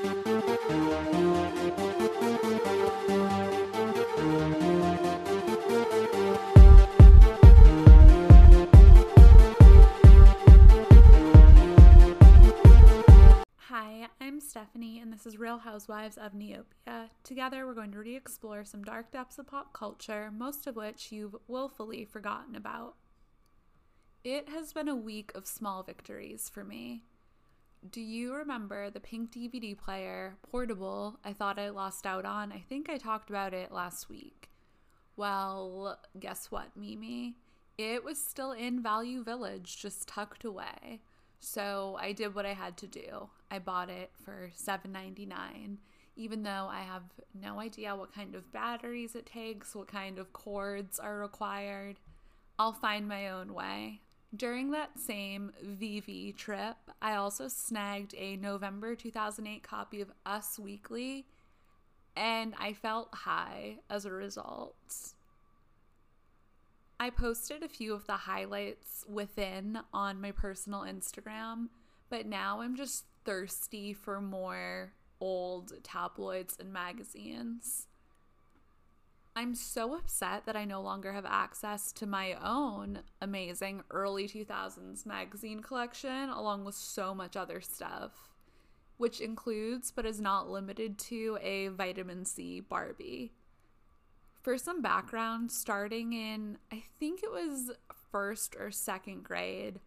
Hi, I'm Stephanie, and this is Real Housewives of Neopia. Together, we're going to re explore some dark depths of pop culture, most of which you've willfully forgotten about. It has been a week of small victories for me. Do you remember the pink DVD player, portable, I thought I lost out on? I think I talked about it last week. Well, guess what, Mimi? It was still in Value Village, just tucked away. So I did what I had to do. I bought it for $7.99, even though I have no idea what kind of batteries it takes, what kind of cords are required. I'll find my own way. During that same VV trip, I also snagged a November 2008 copy of Us Weekly, and I felt high as a result. I posted a few of the highlights within on my personal Instagram, but now I'm just thirsty for more old tabloids and magazines. I'm so upset that I no longer have access to my own amazing early 2000s magazine collection, along with so much other stuff, which includes but is not limited to a vitamin C Barbie. For some background, starting in, I think it was first or second grade,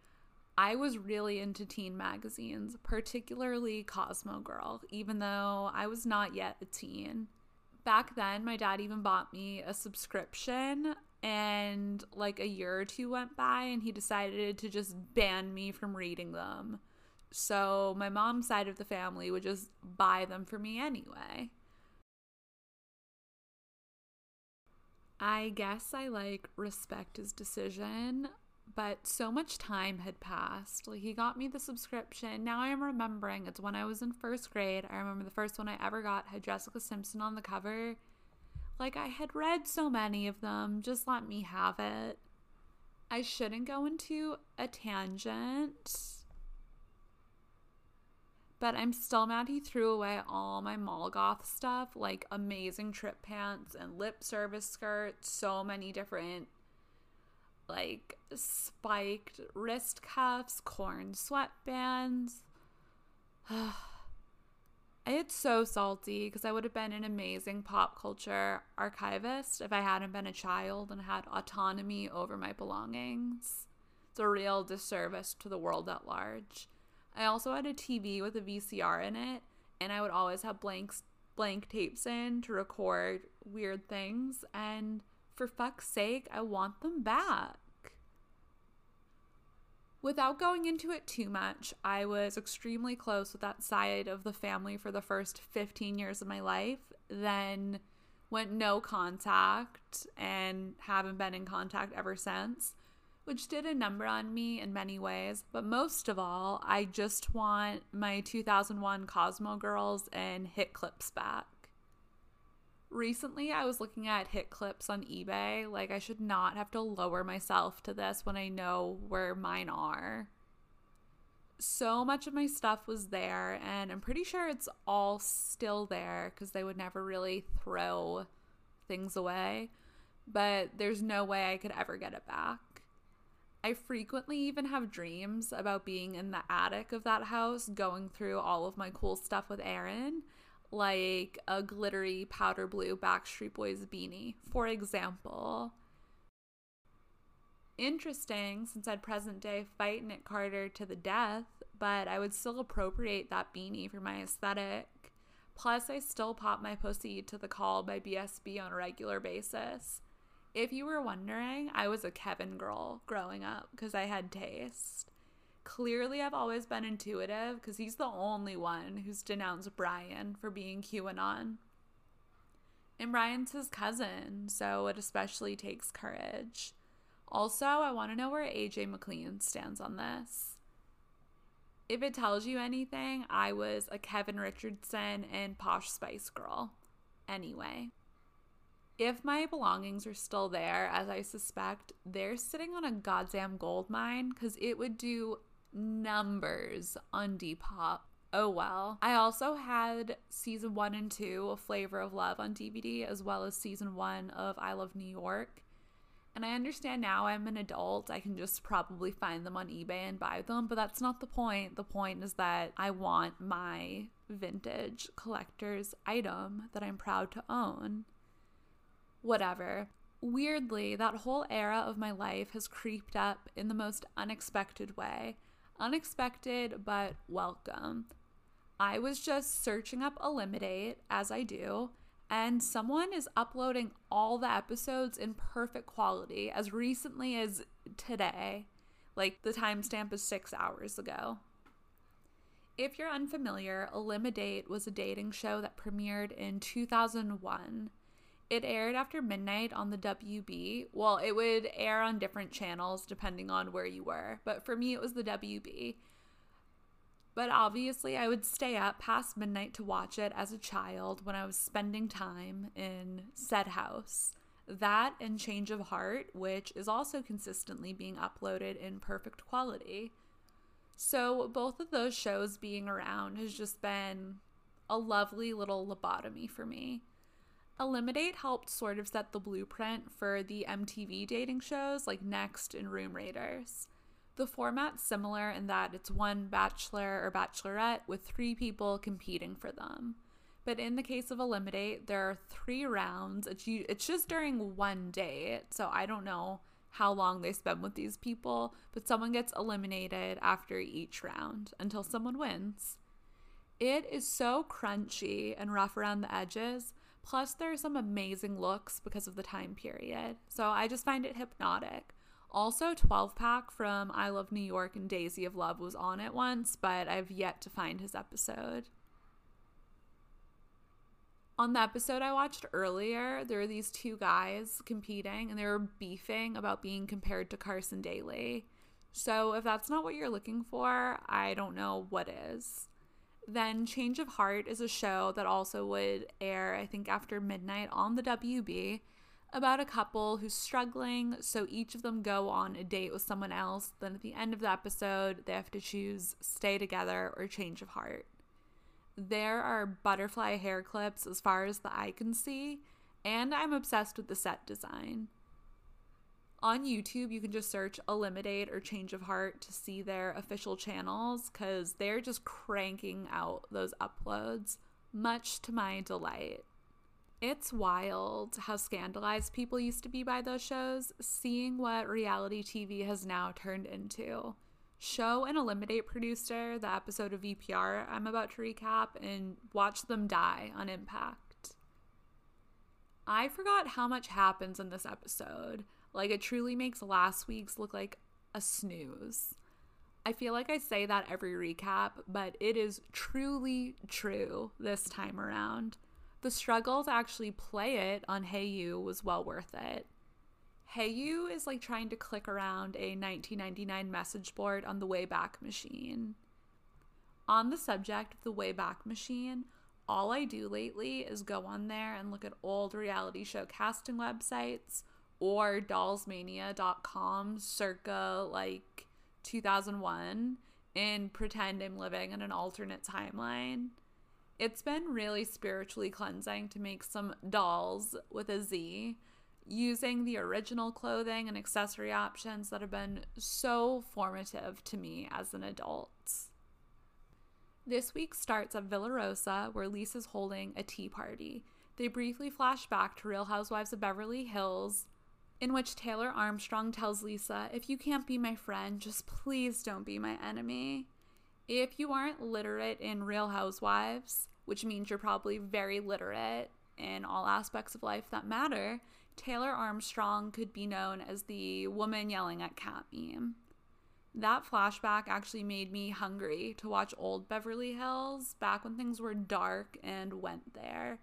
I was really into teen magazines, particularly Cosmo Girl, even though I was not yet a teen. Back then, my dad even bought me a subscription, and like a year or two went by, and he decided to just ban me from reading them. So, my mom's side of the family would just buy them for me anyway. I guess I like respect his decision, but so much time had passed. Like he got me the subscription. Now I am remembering it's when I was in first grade. I remember the first one I ever got had Jessica Simpson on the cover. Like I had read so many of them. Just let me have it. I shouldn't go into a tangent but I'm still mad he threw away all my mall goth stuff, like amazing trip pants and lip service skirts, so many different like spiked wrist cuffs, Korn sweatbands. it's so salty because I would have been an amazing pop culture archivist if I hadn't been a child and had autonomy over my belongings. It's a real disservice to the world at large. I also had a TV with a VCR in it, and I would always have blanks blank tapes in to record weird things and for fuck's sake, I want them back. Without going into it too much, I was extremely close with that side of the family for the first 15 years of my life, then went no contact and haven't been in contact ever since which did a number on me in many ways. But most of all, I just want my 2001 Cosmo Girls and Hit Clips back. Recently, I was looking at hit clips on eBay. Like, I should not have to lower myself to this when I know where mine are. So much of my stuff was there, and I'm pretty sure it's all still there because they would never really throw things away. But there's no way I could ever get it back. I frequently even have dreams about being in the attic of that house, going through all of my cool stuff with Aaron, like a glittery powder blue Backstreet Boys beanie, for example. Interesting, since I'd present day fight Nick Carter to the death, but I would still appropriate that beanie for my aesthetic. Plus, I still pop my pussy to the call by BSB on a regular basis. If you were wondering, I was a Kevin girl growing up because I had taste. Clearly, I've always been intuitive because he's the only one who's denounced Brian for being QAnon. And Brian's his cousin, so it especially takes courage. Also, I want to know where AJ McLean stands on this. If it tells you anything, I was a Kevin Richardson and Posh Spice girl. Anyway if my belongings are still there, as I suspect, they're sitting on a goddamn gold mine because it would do numbers on Depop. oh well. I also had season one and two of Flavor of Love on DVD, as well as season one of I Love New York. And I understand now I'm an adult, I can just probably find them on eBay and buy them, but that's not the point. The point is that I want my vintage collector's item that I'm proud to own. Whatever. Weirdly, that whole era of my life has creeped up in the most unexpected way. Unexpected, but welcome. I was just searching up Elimidate, as I do, and someone is uploading all the episodes in perfect quality as recently as today. Like the timestamp is six hours ago. If you're unfamiliar, Elimidate was a dating show that premiered in 2001. It aired after midnight on the WB. Well, it would air on different channels depending on where you were, but for me, it was the WB. But obviously, I would stay up past midnight to watch it as a child when I was spending time in said house. That and Change of Heart, which is also consistently being uploaded in perfect quality. So, both of those shows being around has just been a lovely little lobotomy for me. Elimidate helped sort of set the blueprint for the MTV dating shows like Next and Room Raiders. The format's similar in that it's one bachelor or bachelorette with three people competing for them. But in the case of Elimidate, there are three rounds. It's, it's just during one date, so I don't know how long they spend with these people, but someone gets eliminated after each round until someone wins. It is so crunchy and rough around the edges, plus, there are some amazing looks because of the time period, so I just find it hypnotic. Also, 12 Pack from I Love New York and Daisy of Love was on it once, but I've yet to find his episode. On the episode I watched earlier, there were these two guys competing and they were beefing about being compared to Carson Daly. So, if that's not what you're looking for, I don't know what is. Then, Change of Heart is a show that also would air, I think, after midnight on the WB about a couple who's struggling, so each of them go on a date with someone else. Then at the end of the episode, they have to choose stay together or change of heart. There are butterfly hair clips as far as the eye can see, and I'm obsessed with the set design. On YouTube, you can just search Elimidate or Change of Heart to see their official channels because they're just cranking out those uploads, much to my delight. It's wild how scandalized people used to be by those shows, seeing what reality TV has now turned into. Show and Elimidate producer the episode of VPR I'm about to recap and watch them die on impact. I forgot how much happens in this episode. Like, it truly makes last week's look like a snooze. I feel like I say that every recap, but it is truly true this time around. The struggle to actually play it on Hayu was well worth it. Hayu is like trying to click around a 1999 message board on the Wayback Machine. On the subject of the Wayback Machine, all I do lately is go on there and look at old reality show casting websites or dollzmania.com circa like 2001 and pretend I'm living in an alternate timeline. It's been really spiritually cleansing to make some dolls with a Z using the original clothing and accessory options that have been so formative to me as an adult. This week starts at Villa Rosa, where Lisa's holding a tea party. They briefly flash back to Real Housewives of Beverly Hills, in which Taylor Armstrong tells Lisa, If you can't be my friend, just please don't be my enemy. If you aren't literate in Real Housewives, which means you're probably very literate in all aspects of life that matter, Taylor Armstrong could be known as the woman yelling at cat meme. That flashback actually made me hungry to watch old Beverly Hills back when things were dark and went there.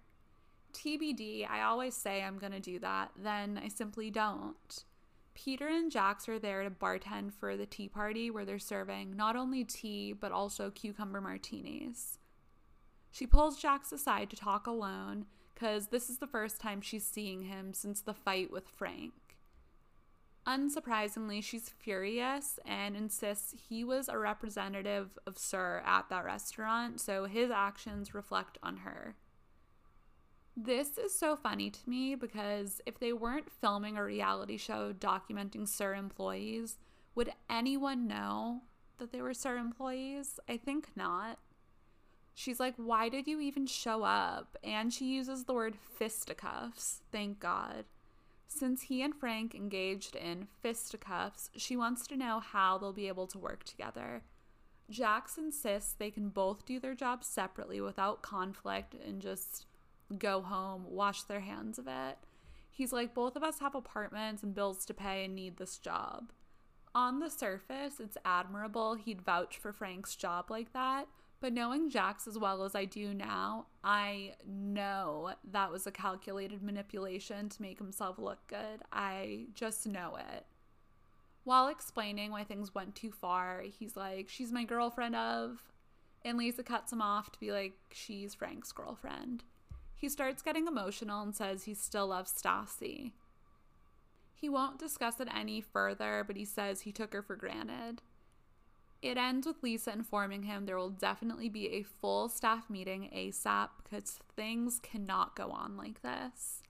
TBD, I always say I'm going to do that, then I simply don't. Peter and Jax are there to bartend for the tea party where they're serving not only tea but also cucumber martinis. She pulls Jax aside to talk alone because this is the first time she's seeing him since the fight with Frank. Unsurprisingly, she's furious and insists he was a representative of SUR at that restaurant, so his actions reflect on her. This is so funny to me because if they weren't filming a reality show documenting SUR employees, would anyone know that they were SUR employees? I think not. She's like, Why did you even show up? And she uses the word fisticuffs. Thank God. Since he and Frank engaged in fisticuffs, she wants to know how they'll be able to work together. Jax insists they can both do their jobs separately without conflict and just go home, wash their hands of it. He's like, both of us have apartments and bills to pay and need this job. On the surface, it's admirable he'd vouch for Frank's job like that, but knowing Jax as well as I do now, I know that was a calculated manipulation to make himself look good. I just know it. While explaining why things went too far, he's like, She's my girlfriend of. And Lisa cuts him off to be like, She's Frank's girlfriend. He starts getting emotional and says he still loves Stassi. He won't discuss it any further, but he says he took her for granted. It ends with Lisa informing him there will definitely be a full staff meeting ASAP because things cannot go on like this.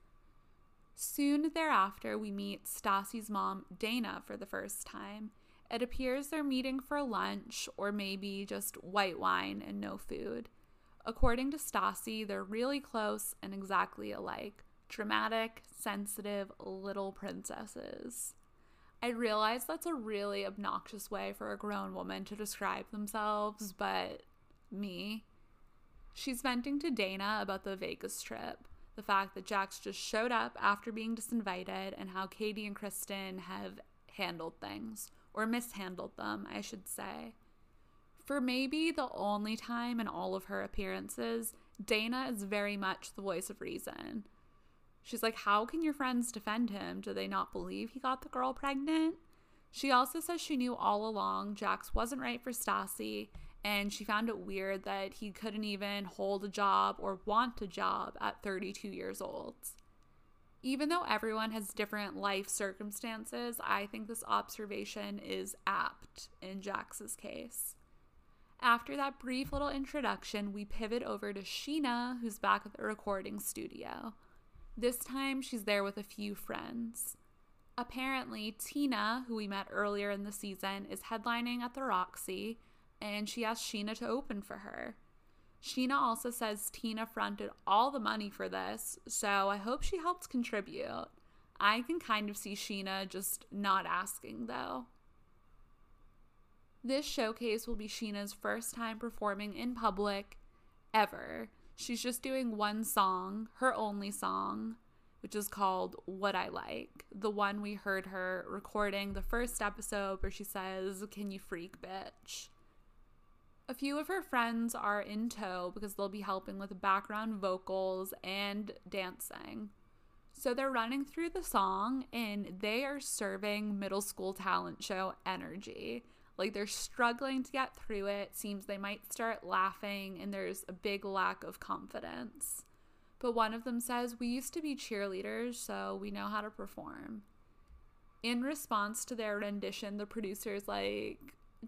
Soon thereafter, we meet Stassi's mom, Dana, for the first time. It appears they're meeting for lunch or maybe just white wine and no food. According to Stassi, they're really close and exactly alike dramatic, sensitive little princesses. I realize that's a really obnoxious way for a grown woman to describe themselves, but me. She's venting to Dana about the Vegas trip, the fact that Jax just showed up after being disinvited, and how Katie and Kristen have handled things, or mishandled them, I should say. For maybe the only time in all of her appearances, Dana is very much the voice of reason. She's like, How can your friends defend him? Do they not believe he got the girl pregnant? She also says she knew all along Jax wasn't right for Stassi, and she found it weird that he couldn't even hold a job or want a job at 32 years old. Even though everyone has different life circumstances, I think this observation is apt in Jax's case. After that brief little introduction, we pivot over to Sheena, who's back at the recording studio. This time, she's there with a few friends. Apparently, Tina, who we met earlier in the season, is headlining at the Roxy, and she asked Sheena to open for her. Sheena also says Tina fronted all the money for this, so I hope she helped contribute. I can kind of see Sheena just not asking, though. This showcase will be Sheena's first time performing in public ever, She's just doing one song, her only song, which is called What I Like. The one we heard her recording the first episode where she says, Can you freak, bitch? A few of her friends are in tow because they'll be helping with background vocals and dancing. So they're running through the song and they are serving middle school talent show energy. Like they're struggling to get through it. Seems they might start laughing, and there's a big lack of confidence. But one of them says, We used to be cheerleaders, so we know how to perform. In response to their rendition, the producer's like,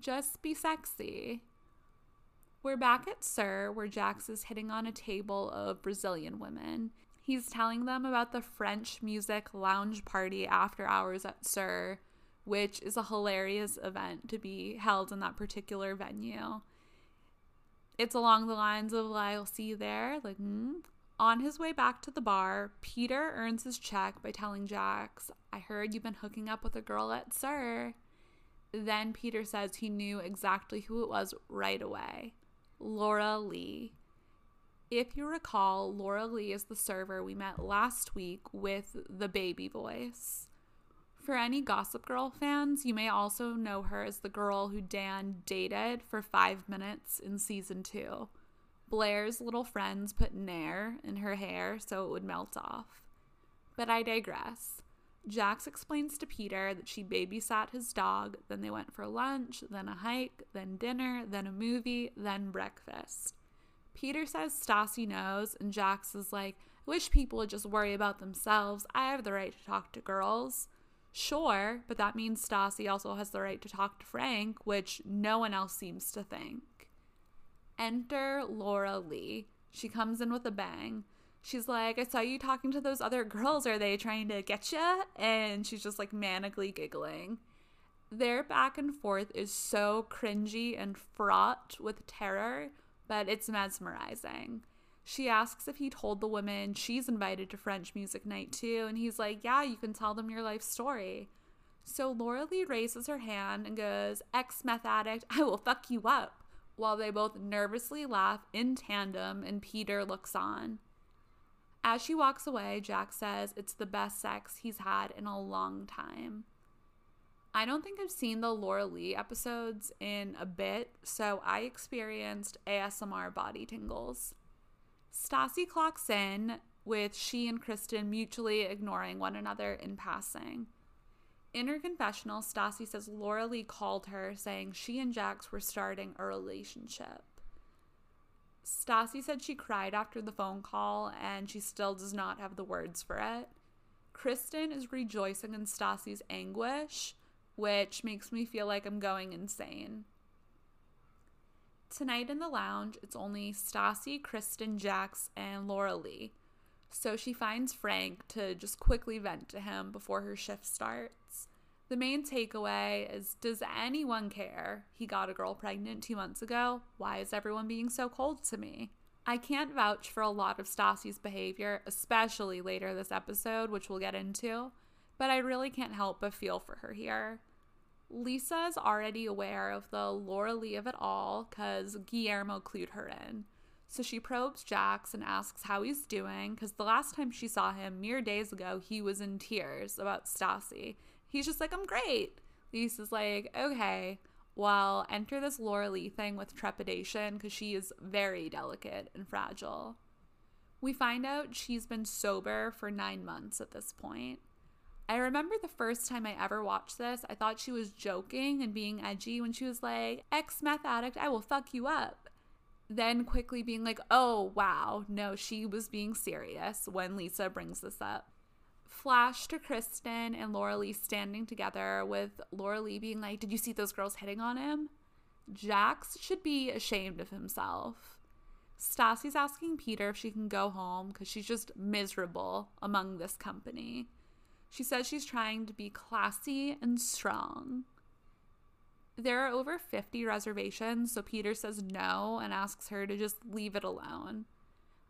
Just be sexy. We're back at SUR, where Jax is hitting on a table of Brazilian women. He's telling them about the French music lounge party after hours at SUR which is a hilarious event to be held in that particular venue. It's along the lines of, I'll see you there. Like, mm. on his way back to the bar, Peter earns his check by telling Jax, I heard you've been hooking up with a girl at SUR." Then Peter says he knew exactly who it was right away Laura Lee. If you recall, Laura Lee is the server we met last week with the baby voice. For any Gossip Girl fans, you may also know her as the girl who Dan dated for five minutes in season two. Blair's little friends put Nair in her hair so it would melt off. But I digress. Jax explains to Peter that she babysat his dog, then they went for lunch, then a hike, then dinner, then a movie, then breakfast. Peter says Stassi knows, and Jax is like, I wish people would just worry about themselves. I have the right to talk to girls. Sure, but that means Stassi also has the right to talk to Frank, which no one else seems to think. Enter Laura Lee. She comes in with a bang. She's like, I saw you talking to those other girls. Are they trying to get you? And she's just like manically giggling. Their back and forth is so cringy and fraught with terror, but it's mesmerizing. She asks if he told the women she's invited to French music night too, and he's like, Yeah, you can tell them your life story. So Laura Lee raises her hand and goes, Ex meth addict, I will fuck you up, while they both nervously laugh in tandem and Peter looks on. As she walks away, Jack says it's the best sex he's had in a long time. I don't think I've seen the Laura Lee episodes in a bit, so I experienced ASMR body tingles. Stassi clocks in with she and Kristen mutually ignoring one another in passing. In her confessional, Stassi says Laura Lee called her saying she and Jax were starting a relationship. Stassi said she cried after the phone call and she still does not have the words for it. Kristen is rejoicing in Stassi's anguish, which makes me feel like I'm going insane. Tonight in the lounge, it's only Stassi, Kristen, Jax, and Laura Lee. So she finds Frank to just quickly vent to him before her shift starts. The main takeaway is Does anyone care he got a girl pregnant two months ago? Why is everyone being so cold to me? I can't vouch for a lot of Stassi's behavior, especially later this episode, which we'll get into, but I really can't help but feel for her here. Lisa is already aware of the Laura Lee of it all because Guillermo clued her in. So she probes Jax and asks how he's doing because the last time she saw him, mere days ago, he was in tears about Stassi. He's just like, I'm great. Lisa's like, okay, well, enter this Laura Lee thing with trepidation because she is very delicate and fragile. We find out she's been sober for nine months at this point. I remember the first time I ever watched this, I thought she was joking and being edgy when she was like, ex meth addict, I will fuck you up. Then quickly being like, oh wow, no, she was being serious when Lisa brings this up. Flash to Kristen and Laura Lee standing together with Laura Lee being like, Did you see those girls hitting on him? Jax should be ashamed of himself. Stassi's asking Peter if she can go home because she's just miserable among this company. She says she's trying to be classy and strong. There are over 50 reservations, so Peter says no and asks her to just leave it alone.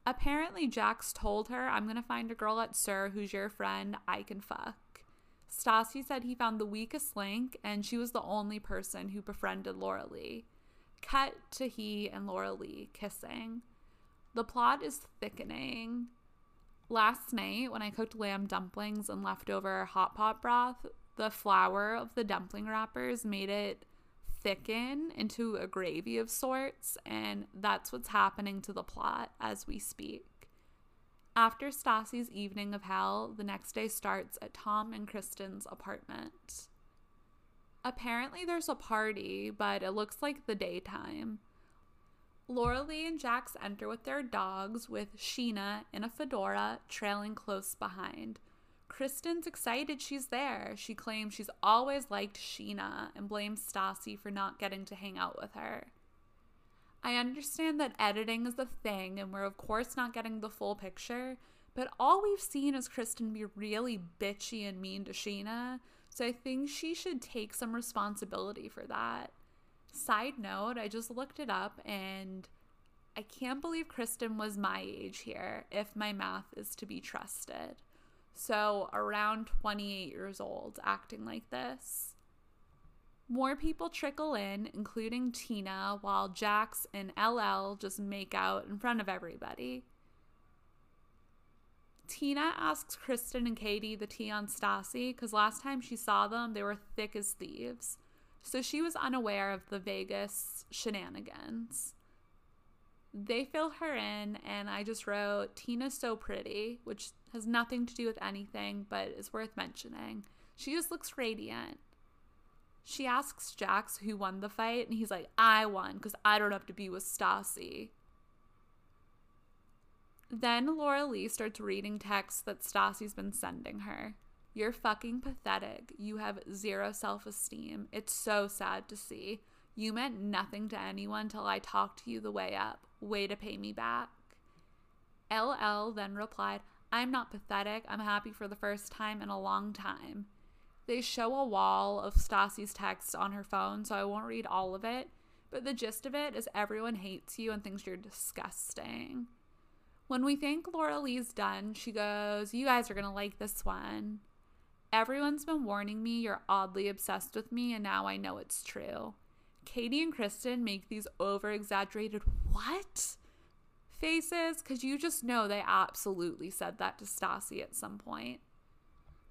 Apparently, Jax told her, I'm gonna find a girl at SUR who's your friend, I can fuck. Stassi said he found the weakest link, and she was the only person who befriended Laura Lee. Cut to he and Laura Lee kissing. The plot is thickening. Last night, when I cooked lamb dumplings and leftover hot pot broth, the flour of the dumpling wrappers made it thicken into a gravy of sorts, and that's what's happening to the plot as we speak. After Stassi's evening of hell, the next day starts at Tom and Kristen's apartment. Apparently, there's a party, but it looks like the daytime. Laura Leigh and Jax enter with their dogs, with Sheena in a fedora trailing close behind. Kristen's excited she's there. She claims she's always liked Sheena and blames Stassi for not getting to hang out with her. I understand that editing is a thing and we're, of course, not getting the full picture, but all we've seen is Kristen be really bitchy and mean to Sheena, so I think she should take some responsibility for that. Side note, I just looked it up and I can't believe Kristen was my age here, if my math is to be trusted. So, around 28 years old, acting like this. More people trickle in, including Tina, while Jax and LL just make out in front of everybody. Tina asks Kristen and Katie the tea on Stassi because last time she saw them, they were thick as thieves. So she was unaware of the Vegas shenanigans. They fill her in, and I just wrote Tina's so pretty, which has nothing to do with anything, but is worth mentioning. She just looks radiant. She asks Jax who won the fight, and he's like, I won because I don't have to be with Stassi. Then Laura Lee starts reading texts that Stassi's been sending her. You're fucking pathetic. You have zero self esteem. It's so sad to see. You meant nothing to anyone till I talked to you the way up. Way to pay me back. LL then replied, I'm not pathetic. I'm happy for the first time in a long time. They show a wall of Stassi's text on her phone, so I won't read all of it, but the gist of it is everyone hates you and thinks you're disgusting. When we think Laura Lee's done, she goes, You guys are to like this one. Everyone's been warning me you're oddly obsessed with me, and now I know it's true. Katie and Kristen make these over exaggerated what faces because you just know they absolutely said that to Stassi at some point.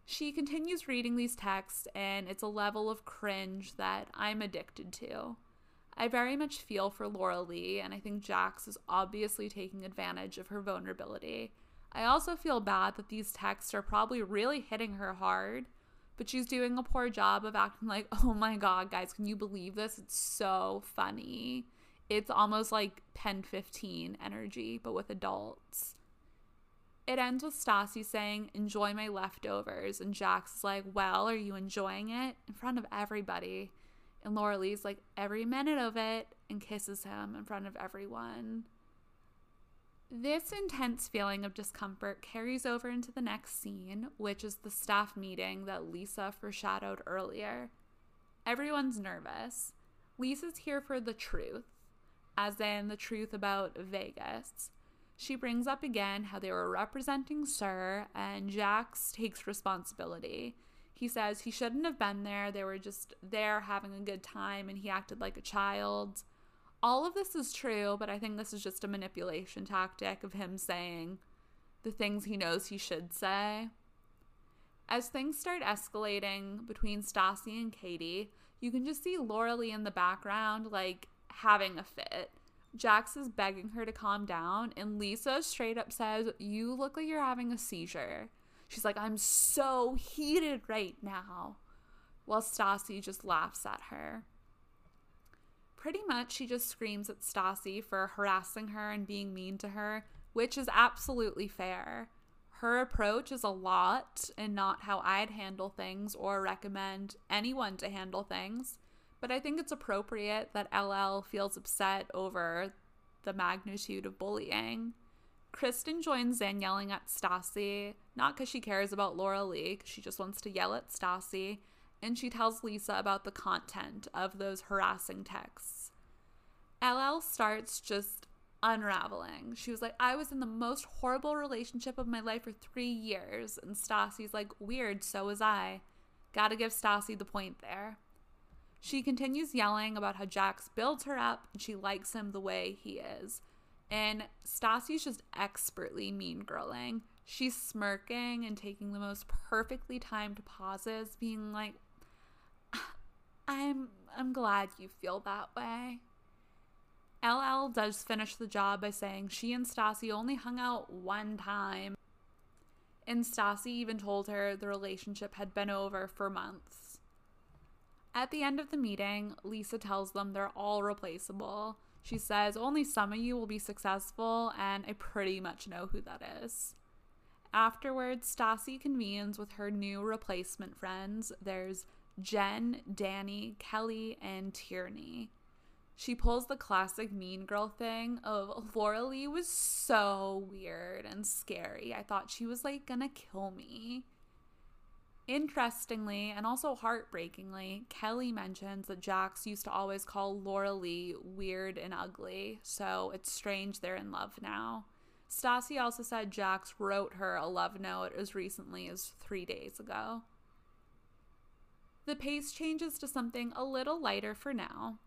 She continues reading these texts, and it's a level of cringe that I'm addicted to. I very much feel for Laura Lee, and I think Jax is obviously taking advantage of her vulnerability. I also feel bad that these texts are probably really hitting her hard, but she's doing a poor job of acting like, oh my god, guys, can you believe this? It's so funny. It's almost like Pen 15 energy, but with adults. It ends with Stassi saying, Enjoy my leftovers. And Jax is like, Well, are you enjoying it? In front of everybody. And Laura Lee's like, Every minute of it, and kisses him in front of everyone. This intense feeling of discomfort carries over into the next scene, which is the staff meeting that Lisa foreshadowed earlier. Everyone's nervous. Lisa's here for the truth, as in the truth about Vegas. She brings up again how they were representing SUR, and Jax takes responsibility. He says he shouldn't have been there. They were just there having a good time, and he acted like a child all of this is true, but I think this is just a manipulation tactic of him saying the things he knows he should say. As things start escalating between Stassi and Katie, you can just see Laura Lee in the background, like having a fit. Jax is begging her to calm down, and Lisa straight up says, You look like you're having a seizure. She's like, I'm so heated right now. While Stassi just laughs at her. Pretty much, she just screams at Stassi for harassing her and being mean to her, which is absolutely fair. Her approach is a lot and not how I'd handle things or recommend anyone to handle things. But I think it's appropriate that LL feels upset over the magnitude of bullying. Kristen joins in yelling at Stassi, not because she cares about Laura Lee, she just wants to yell at Stassi, and she tells Lisa about the content of those harassing texts. LL starts just unraveling. She was like, I was in the most horrible relationship of my life for three years. And Stassi's like, weird, so was I. Gotta give Stassi the point there. She continues yelling about how Jax builds her up and she likes him the way he is. And Stassi's just expertly mean girling. She's smirking and taking the most perfectly timed pauses, being like, I'm I'm glad you feel that way. LL does finish the job by saying she and Stassi only hung out one time. And Stassi even told her the relationship had been over for months. At the end of the meeting, Lisa tells them they're all replaceable. She says only some of you will be successful, and I pretty much know who that is. Afterwards, Stassi convenes with her new replacement friends. There's Jen, Danny, Kelly, and Tierney. She pulls the classic mean girl thing of Laura Lee was so weird and scary. I thought she was like gonna kill me. Interestingly, and also heartbreakingly, Kelly mentions that Jax used to always call Laura Lee weird and ugly, so it's strange they're in love now. Stassi also said Jax wrote her a love note as recently as three days ago. The pace changes to something a little lighter for now.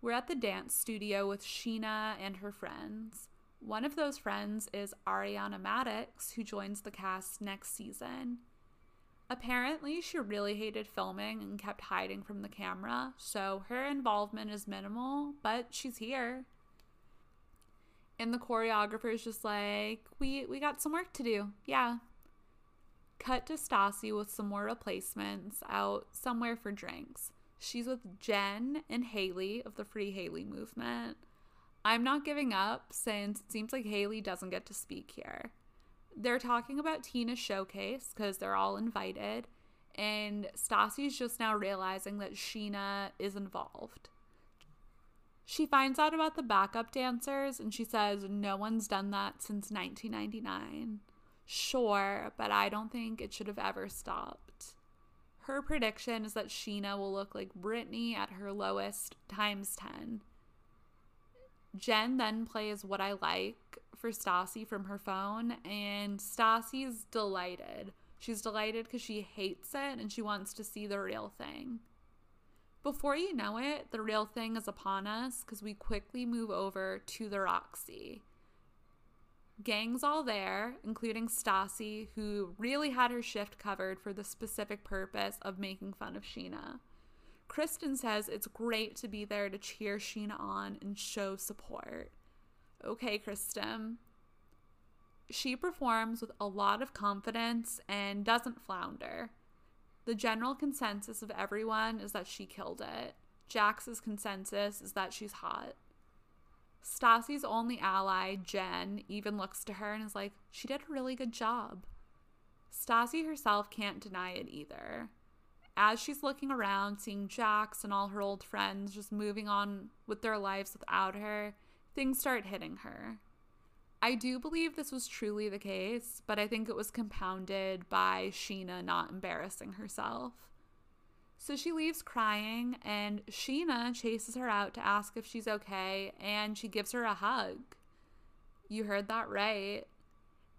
We're at the dance studio with Sheena and her friends. One of those friends is Ariana Madix, who joins the cast next season. Apparently, she really hated filming and kept hiding from the camera, so her involvement is minimal, but she's here. And the choreographer's just like, we, we got some work to do. Yeah, Cut to Stassi with some more replacements out somewhere for drinks. She's with Jen and Haley of the Free Haley movement. I'm not giving up since it seems like Haley doesn't get to speak here. They're talking about Tina's showcase because they're all invited, and Stassi's just now realizing that Sheena is involved. She finds out about the backup dancers and she says no one's done that since 1999. Sure, but I don't think it should have ever stopped. Her prediction is that Sheena will look like Britney at her lowest times 10. Jen then plays What I Like for Stassi from her phone, and Stassi's delighted. She's delighted because she hates it and she wants to see the real thing. Before you know it, the real thing is upon us because we quickly move over to the Roxy. Gang's all there, including Stassi, who really had her shift covered for the specific purpose of making fun of Sheena. Kristen says it's great to be there to cheer Sheena on and show support. Okay, Kristen. She performs with a lot of confidence and doesn't flounder. The general consensus of everyone is that she killed it. Jax's consensus is that she's hot. Stassi's only ally, Jen, even looks to her and is like, she did a really good job. Stassi herself can't deny it either. As she's looking around, seeing Jax and all her old friends just moving on with their lives without her, things start hitting her. I do believe this was truly the case, but I think it was compounded by Sheena not embarrassing herself. So she leaves crying, and Sheena chases her out to ask if she's okay, and she gives her a hug. You heard that right.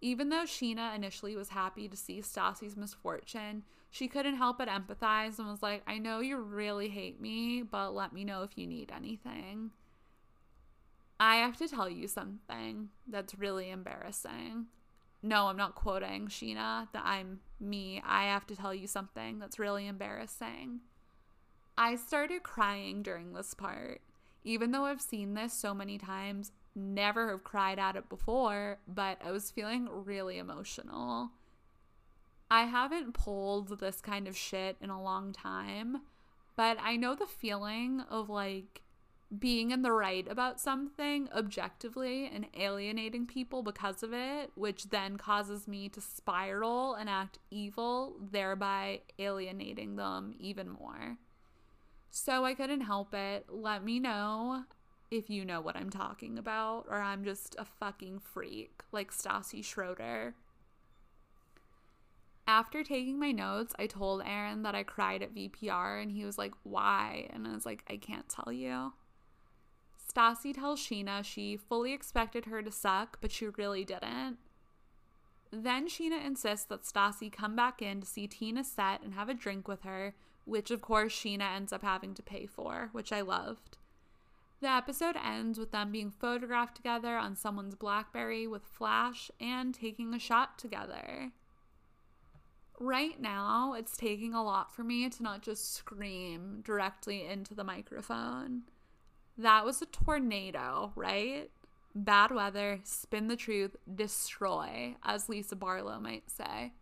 Even though Sheena initially was happy to see Stassi's misfortune, she couldn't help but empathize and was like, I know you really hate me, but let me know if you need anything. I have to tell you something that's really embarrassing. No, I'm not quoting Sheena, that I'm me. I have to tell you something that's really embarrassing. I started crying during this part. Even though I've seen this so many times, never have cried at it before, but I was feeling really emotional. I haven't pulled this kind of shit in a long time, but I know the feeling of like being in the right about something objectively and alienating people because of it, which then causes me to spiral and act evil, thereby alienating them even more. So I couldn't help it. Let me know if you know what I'm talking about, or I'm just a fucking freak like Stassi Schroeder. After taking my notes, I told Aaron that I cried at VPR, and he was like, Why? And I was like, I can't tell you. Stassi tells Sheena she fully expected her to suck, but she really didn't. Then Sheena insists that Stassi come back in to see Tina set and have a drink with her, which of course Sheena ends up having to pay for, which I loved. The episode ends with them being photographed together on someone's Blackberry with Flash and taking a shot together. Right now, it's taking a lot for me to not just scream directly into the microphone. That was a tornado, right? Bad weather, spin the truth, destroy, as Lisa Barlow might say.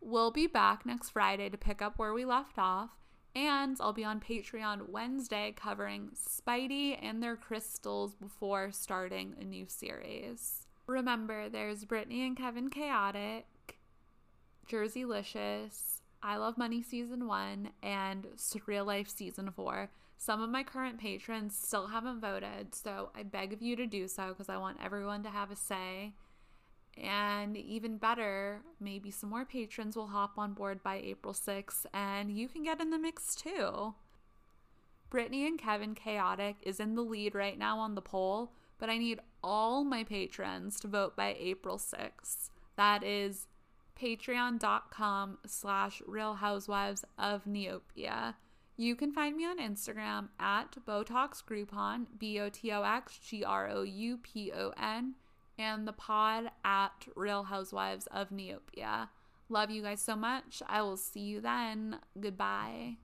We'll be back next Friday to pick up where we left off, and I'll be on Patreon Wednesday covering Spidey and their crystals before starting a new series. Remember, there's Britney and Kevin Chaotic, Jerseylicious, I Love Money Season 1, and Surreal Life Season 4. Some of my current patrons still haven't voted, so I beg of you to do so because I want everyone to have a say. And even better, maybe some more patrons will hop on board by April 6th and you can get in the mix too. Britney and Kevin Chaotic is in the lead right now on the poll, but I need all my patrons to vote by April 6th. That is patreon.com slash real housewives of neopia you can find me on Instagram at Botox Groupon, B O T O X G R O U P O N, and the pod at Real Housewives of Neopia. Love you guys so much. I will see you then. Goodbye.